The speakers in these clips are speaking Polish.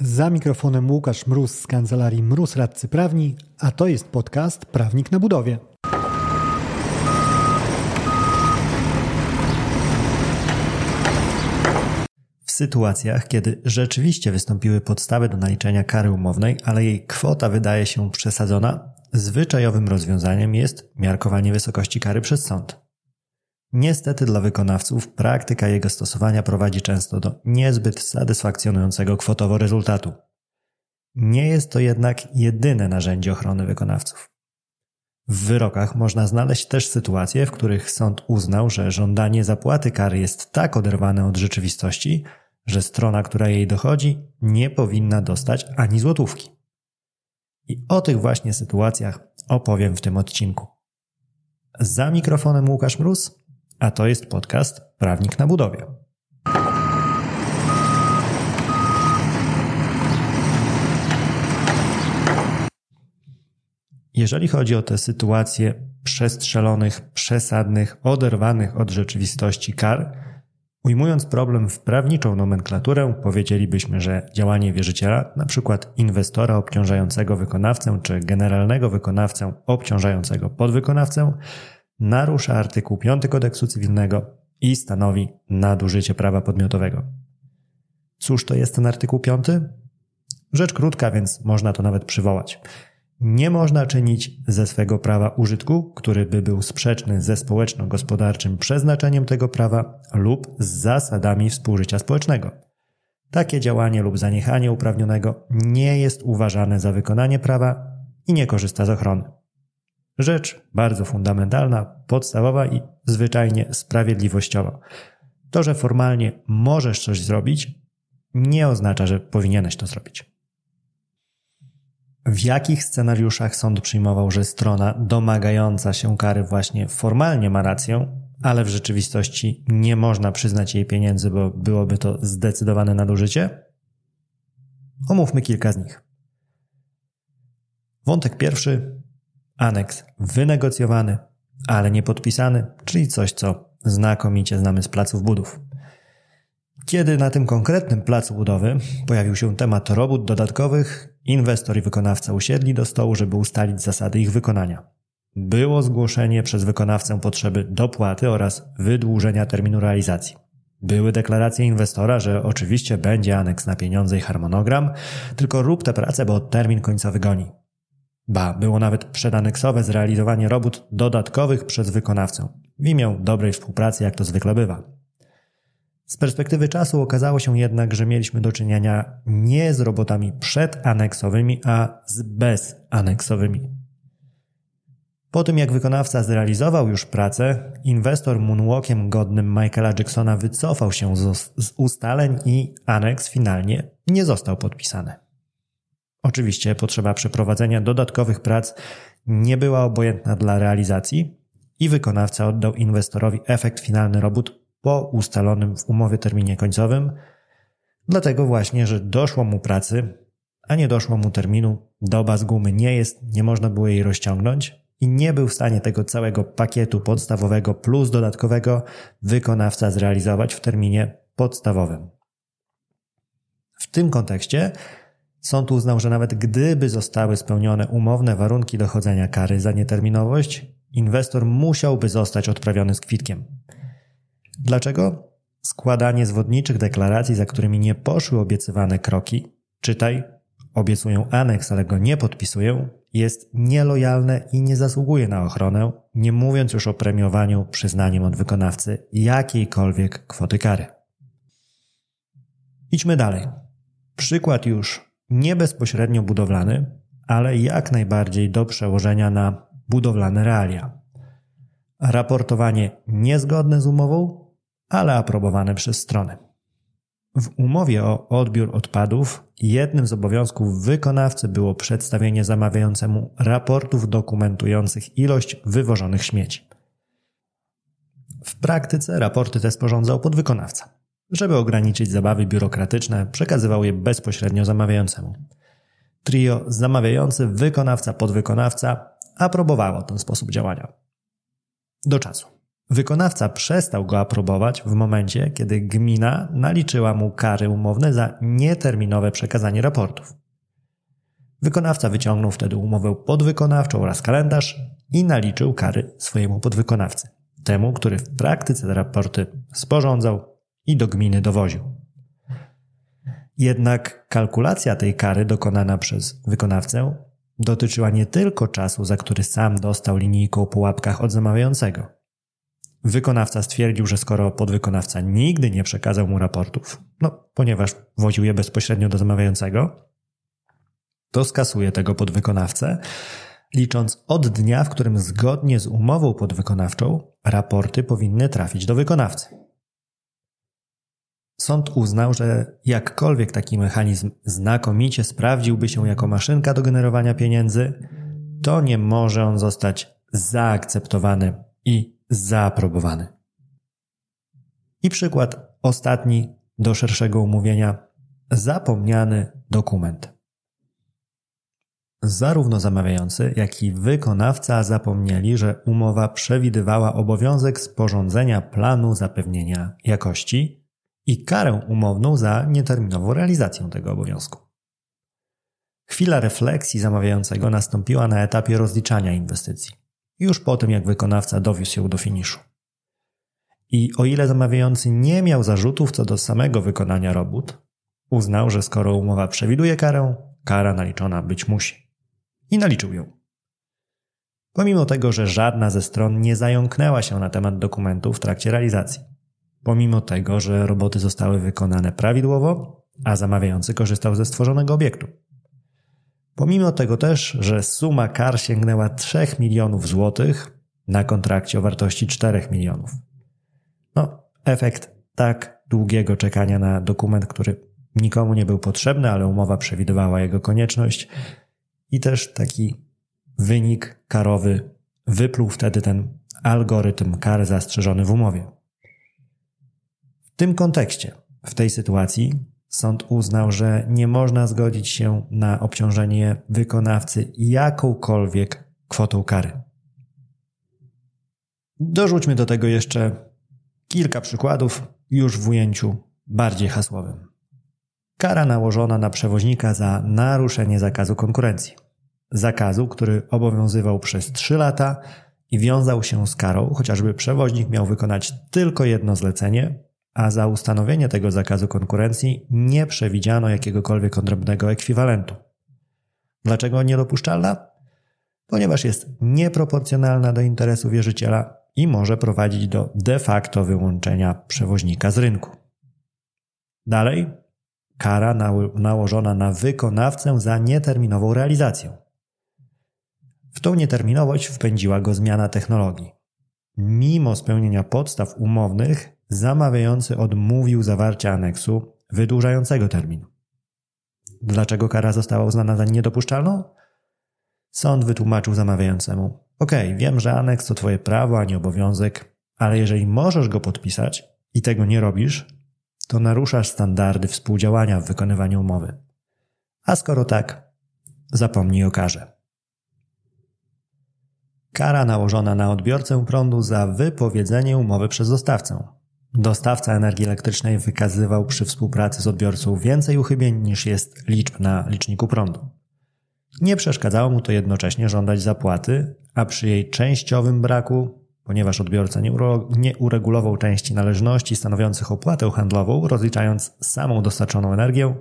Za mikrofonem Łukasz Mróz z kancelarii Mróz Radcy Prawni, a to jest podcast Prawnik na budowie. W sytuacjach, kiedy rzeczywiście wystąpiły podstawy do naliczenia kary umownej, ale jej kwota wydaje się przesadzona, zwyczajowym rozwiązaniem jest miarkowanie wysokości kary przez sąd. Niestety dla wykonawców praktyka jego stosowania prowadzi często do niezbyt satysfakcjonującego kwotowo rezultatu. Nie jest to jednak jedyne narzędzie ochrony wykonawców. W wyrokach można znaleźć też sytuacje, w których sąd uznał, że żądanie zapłaty kary jest tak oderwane od rzeczywistości, że strona, która jej dochodzi, nie powinna dostać ani złotówki. I o tych właśnie sytuacjach opowiem w tym odcinku. Za mikrofonem Łukasz Mróz, a to jest podcast Prawnik na budowie. Jeżeli chodzi o te sytuacje przestrzelonych, przesadnych, oderwanych od rzeczywistości kar, ujmując problem w prawniczą nomenklaturę, powiedzielibyśmy, że działanie wierzyciela, np. inwestora obciążającego wykonawcę czy generalnego wykonawcę obciążającego podwykonawcę, narusza artykuł 5 kodeksu cywilnego i stanowi nadużycie prawa podmiotowego. Cóż to jest ten artykuł 5? Rzecz krótka, więc można to nawet przywołać. Nie można czynić ze swego prawa użytku, który by był sprzeczny ze społeczno-gospodarczym przeznaczeniem tego prawa lub z zasadami współżycia społecznego. Takie działanie lub zaniechanie uprawnionego nie jest uważane za wykonanie prawa i nie korzysta z ochrony. Rzecz bardzo fundamentalna, podstawowa i zwyczajnie sprawiedliwościowa. To, że formalnie możesz coś zrobić, nie oznacza, że powinieneś to zrobić. W jakich scenariuszach sąd przyjmował, że strona domagająca się kary właśnie formalnie ma rację, ale w rzeczywistości nie można przyznać jej pieniędzy, bo byłoby to zdecydowane nadużycie? Omówmy kilka z nich. Wątek pierwszy Aneks wynegocjowany, ale nie podpisany, czyli coś, co znakomicie znamy z placów budów. Kiedy na tym konkretnym placu budowy pojawił się temat robót dodatkowych, inwestor i wykonawca usiedli do stołu, żeby ustalić zasady ich wykonania. Było zgłoszenie przez wykonawcę potrzeby dopłaty oraz wydłużenia terminu realizacji. Były deklaracje inwestora, że oczywiście będzie aneks na pieniądze i harmonogram, tylko rób tę pracę, bo termin końcowy goni. Ba, było nawet przedaneksowe zrealizowanie robót dodatkowych przez wykonawcę, w imię dobrej współpracy, jak to zwykle bywa. Z perspektywy czasu okazało się jednak, że mieliśmy do czynienia nie z robotami przedaneksowymi, a z bezaneksowymi. Po tym jak wykonawca zrealizował już pracę, inwestor moonwalkiem godnym Michaela Jacksona wycofał się z, z ustaleń i aneks finalnie nie został podpisany. Oczywiście potrzeba przeprowadzenia dodatkowych prac nie była obojętna dla realizacji i wykonawca oddał inwestorowi efekt finalny robót po ustalonym w umowie terminie końcowym, dlatego właśnie, że doszło mu pracy, a nie doszło mu terminu, doba z gumy nie jest, nie można było jej rozciągnąć i nie był w stanie tego całego pakietu podstawowego plus dodatkowego wykonawca zrealizować w terminie podstawowym. W tym kontekście Sąd uznał, że nawet gdyby zostały spełnione umowne warunki dochodzenia kary za nieterminowość, inwestor musiałby zostać odprawiony z kwitkiem. Dlaczego? Składanie zwodniczych deklaracji, za którymi nie poszły obiecywane kroki, czytaj, obiecują aneks, ale go nie podpisują, jest nielojalne i nie zasługuje na ochronę, nie mówiąc już o premiowaniu przyznaniem od wykonawcy jakiejkolwiek kwoty kary. Idźmy dalej. Przykład już nie bezpośrednio budowlany, ale jak najbardziej do przełożenia na budowlane realia. Raportowanie niezgodne z umową, ale aprobowane przez stronę. W umowie o odbiór odpadów jednym z obowiązków wykonawcy było przedstawienie zamawiającemu raportów dokumentujących ilość wywożonych śmieci. W praktyce raporty te sporządzał podwykonawca. Żeby ograniczyć zabawy biurokratyczne, przekazywał je bezpośrednio zamawiającemu. Trio zamawiający, wykonawca, podwykonawca aprobowało ten sposób działania. Do czasu. Wykonawca przestał go aprobować w momencie, kiedy gmina naliczyła mu kary umowne za nieterminowe przekazanie raportów. Wykonawca wyciągnął wtedy umowę podwykonawczą oraz kalendarz i naliczył kary swojemu podwykonawcy, temu, który w praktyce te raporty sporządzał i do gminy dowoził. Jednak kalkulacja tej kary dokonana przez wykonawcę dotyczyła nie tylko czasu, za który sam dostał linijką po łapkach od zamawiającego. Wykonawca stwierdził, że skoro podwykonawca nigdy nie przekazał mu raportów, no ponieważ woził je bezpośrednio do zamawiającego, to skasuje tego podwykonawcę, licząc od dnia, w którym zgodnie z umową podwykonawczą raporty powinny trafić do wykonawcy. Sąd uznał, że jakkolwiek taki mechanizm znakomicie sprawdziłby się jako maszynka do generowania pieniędzy, to nie może on zostać zaakceptowany i zaaprobowany. I przykład ostatni do szerszego umówienia zapomniany dokument. Zarówno zamawiający, jak i wykonawca zapomnieli, że umowa przewidywała obowiązek sporządzenia planu zapewnienia jakości i karę umowną za nieterminową realizację tego obowiązku. Chwila refleksji zamawiającego nastąpiła na etapie rozliczania inwestycji, już po tym jak wykonawca dowiózł się do finiszu. I o ile zamawiający nie miał zarzutów co do samego wykonania robót, uznał, że skoro umowa przewiduje karę, kara naliczona być musi. I naliczył ją. Pomimo tego, że żadna ze stron nie zająknęła się na temat dokumentu w trakcie realizacji pomimo tego, że roboty zostały wykonane prawidłowo, a zamawiający korzystał ze stworzonego obiektu. Pomimo tego też, że suma kar sięgnęła 3 milionów złotych na kontrakcie o wartości 4 milionów. No, efekt tak długiego czekania na dokument, który nikomu nie był potrzebny, ale umowa przewidywała jego konieczność i też taki wynik karowy wypluł wtedy ten algorytm kar zastrzeżony w umowie. W tym kontekście, w tej sytuacji, sąd uznał, że nie można zgodzić się na obciążenie wykonawcy jakąkolwiek kwotą kary. Dorzućmy do tego jeszcze kilka przykładów, już w ujęciu bardziej hasłowym. Kara nałożona na przewoźnika za naruszenie zakazu konkurencji. Zakazu, który obowiązywał przez 3 lata i wiązał się z karą, chociażby przewoźnik miał wykonać tylko jedno zlecenie, a za ustanowienie tego zakazu konkurencji nie przewidziano jakiegokolwiek odrębnego ekwiwalentu. Dlaczego niedopuszczalna? Ponieważ jest nieproporcjonalna do interesu wierzyciela i może prowadzić do de facto wyłączenia przewoźnika z rynku. Dalej, kara nałożona na wykonawcę za nieterminową realizację. W tą nieterminowość wpędziła go zmiana technologii. Mimo spełnienia podstaw umownych, zamawiający odmówił zawarcia aneksu wydłużającego termin. Dlaczego kara została uznana za niedopuszczalną? Sąd wytłumaczył zamawiającemu: OK, wiem, że aneks to Twoje prawo, a nie obowiązek, ale jeżeli możesz go podpisać i tego nie robisz, to naruszasz standardy współdziałania w wykonywaniu umowy. A skoro tak, zapomnij o karze. Kara nałożona na odbiorcę prądu za wypowiedzenie umowy przez dostawcę. Dostawca energii elektrycznej wykazywał przy współpracy z odbiorcą więcej uchybień niż jest liczb na liczniku prądu. Nie przeszkadzało mu to jednocześnie żądać zapłaty, a przy jej częściowym braku, ponieważ odbiorca nie, uregulował części należności stanowiących opłatę handlową, rozliczając samą dostarczoną energię,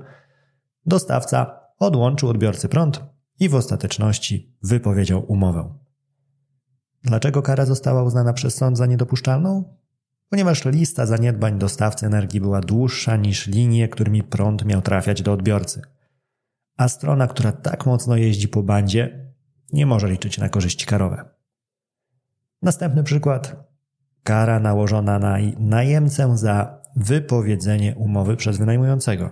dostawca odłączył odbiorcy prąd i w ostateczności wypowiedział umowę. Dlaczego kara została uznana przez sąd za niedopuszczalną? Ponieważ lista zaniedbań dostawcy energii była dłuższa niż linie, którymi prąd miał trafiać do odbiorcy. A strona, która tak mocno jeździ po bandzie, nie może liczyć na korzyści karowe. Następny przykład. Kara nałożona na najemcę za wypowiedzenie umowy przez wynajmującego.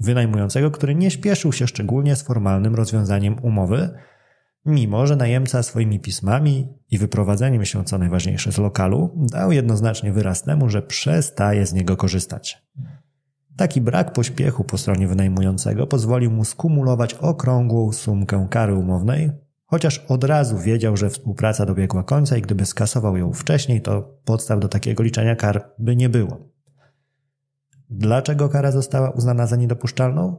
Wynajmującego, który nie śpieszył się szczególnie z formalnym rozwiązaniem umowy, mimo że najemca swoimi pismami i wyprowadzeniem się, co najważniejsze, z lokalu, dał jednoznacznie wyraz temu, że przestaje z niego korzystać. Taki brak pośpiechu po stronie wynajmującego pozwolił mu skumulować okrągłą sumkę kary umownej, chociaż od razu wiedział, że współpraca dobiegła końca i gdyby skasował ją wcześniej, to podstaw do takiego liczenia kar by nie było. Dlaczego kara została uznana za niedopuszczalną?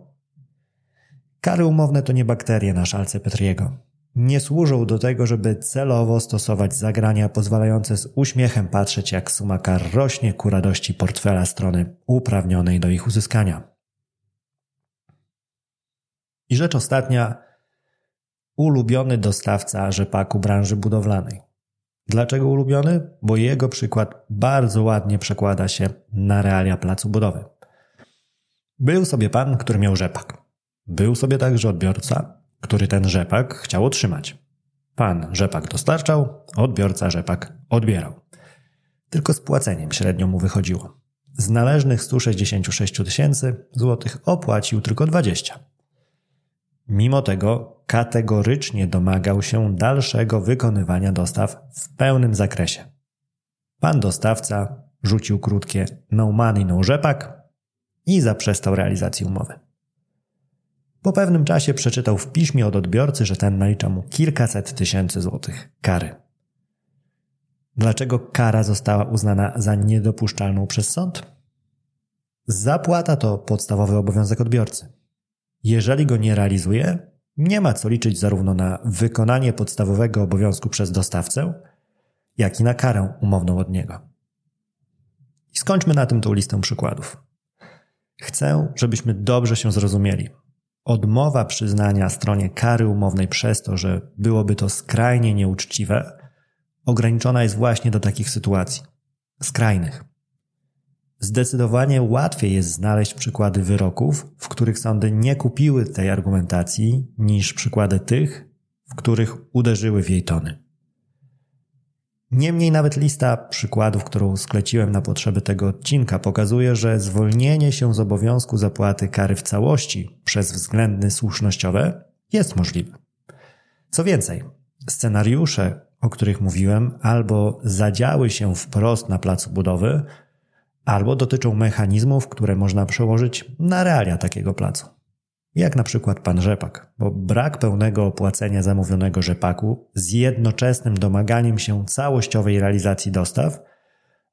Kary umowne to nie bakterie na szalce Petriego. Nie służą do tego, żeby celowo stosować zagrania pozwalające z uśmiechem patrzeć, jak suma kar rośnie ku radości portfela strony uprawnionej do ich uzyskania. I rzecz ostatnia, ulubiony dostawca rzepaku branży budowlanej. Dlaczego ulubiony? Bo jego przykład bardzo ładnie przekłada się na realia placu budowy. Był sobie pan, który miał rzepak. Był sobie także odbiorca, który ten rzepak chciał otrzymać. Pan rzepak dostarczał, odbiorca rzepak odbierał. Tylko z płaceniem średnio mu wychodziło. Z należnych 166 tysięcy złotych opłacił tylko 20. Mimo tego kategorycznie domagał się dalszego wykonywania dostaw w pełnym zakresie. Pan dostawca rzucił krótkie no money, no rzepak i zaprzestał realizacji umowy. Po pewnym czasie przeczytał w piśmie od odbiorcy, że ten nalicza mu kilkaset tysięcy złotych kary. Dlaczego kara została uznana za niedopuszczalną przez sąd? Zapłata to podstawowy obowiązek odbiorcy. Jeżeli go nie realizuje, nie ma co liczyć zarówno na wykonanie podstawowego obowiązku przez dostawcę, jak i na karę umowną od niego. I skończmy na tym tą listę przykładów. Chcę, żebyśmy dobrze się zrozumieli. Odmowa przyznania stronie kary umownej przez to, że byłoby to skrajnie nieuczciwe, ograniczona jest właśnie do takich sytuacji skrajnych. Zdecydowanie łatwiej jest znaleźć przykłady wyroków, w których sądy nie kupiły tej argumentacji, niż przykłady tych, w których uderzyły w jej tony. Niemniej nawet lista przykładów, którą skleciłem na potrzeby tego odcinka, pokazuje, że zwolnienie się z obowiązku zapłaty kary w całości przez względy słusznościowe jest możliwe. Co więcej, scenariusze, o których mówiłem, albo zadziały się wprost na placu budowy, albo dotyczą mechanizmów, które można przełożyć na realia takiego placu. Jak na przykład pan rzepak, bo brak pełnego opłacenia zamówionego rzepaku z jednoczesnym domaganiem się całościowej realizacji dostaw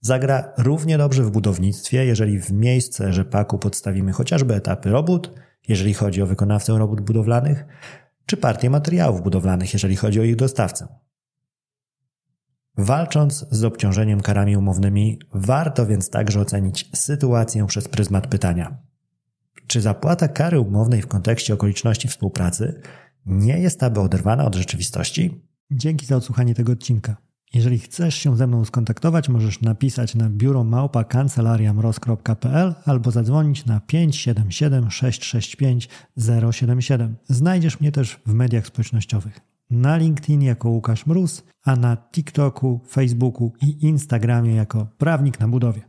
zagra równie dobrze w budownictwie, jeżeli w miejsce rzepaku podstawimy chociażby etapy robót, jeżeli chodzi o wykonawcę robót budowlanych, czy partię materiałów budowlanych, jeżeli chodzi o ich dostawcę. Walcząc z obciążeniem karami umownymi, warto więc także ocenić sytuację przez pryzmat pytania: czy zapłata kary umownej w kontekście okoliczności współpracy nie jest aby oderwana od rzeczywistości? Dzięki za odsłuchanie tego odcinka. Jeżeli chcesz się ze mną skontaktować, możesz napisać na biuro kancelariamroz.pl albo zadzwonić na 577 665 077. Znajdziesz mnie też w mediach społecznościowych na LinkedIn jako Łukasz Mróz, a na TikToku, Facebooku i Instagramie jako Prawnik na Budowie.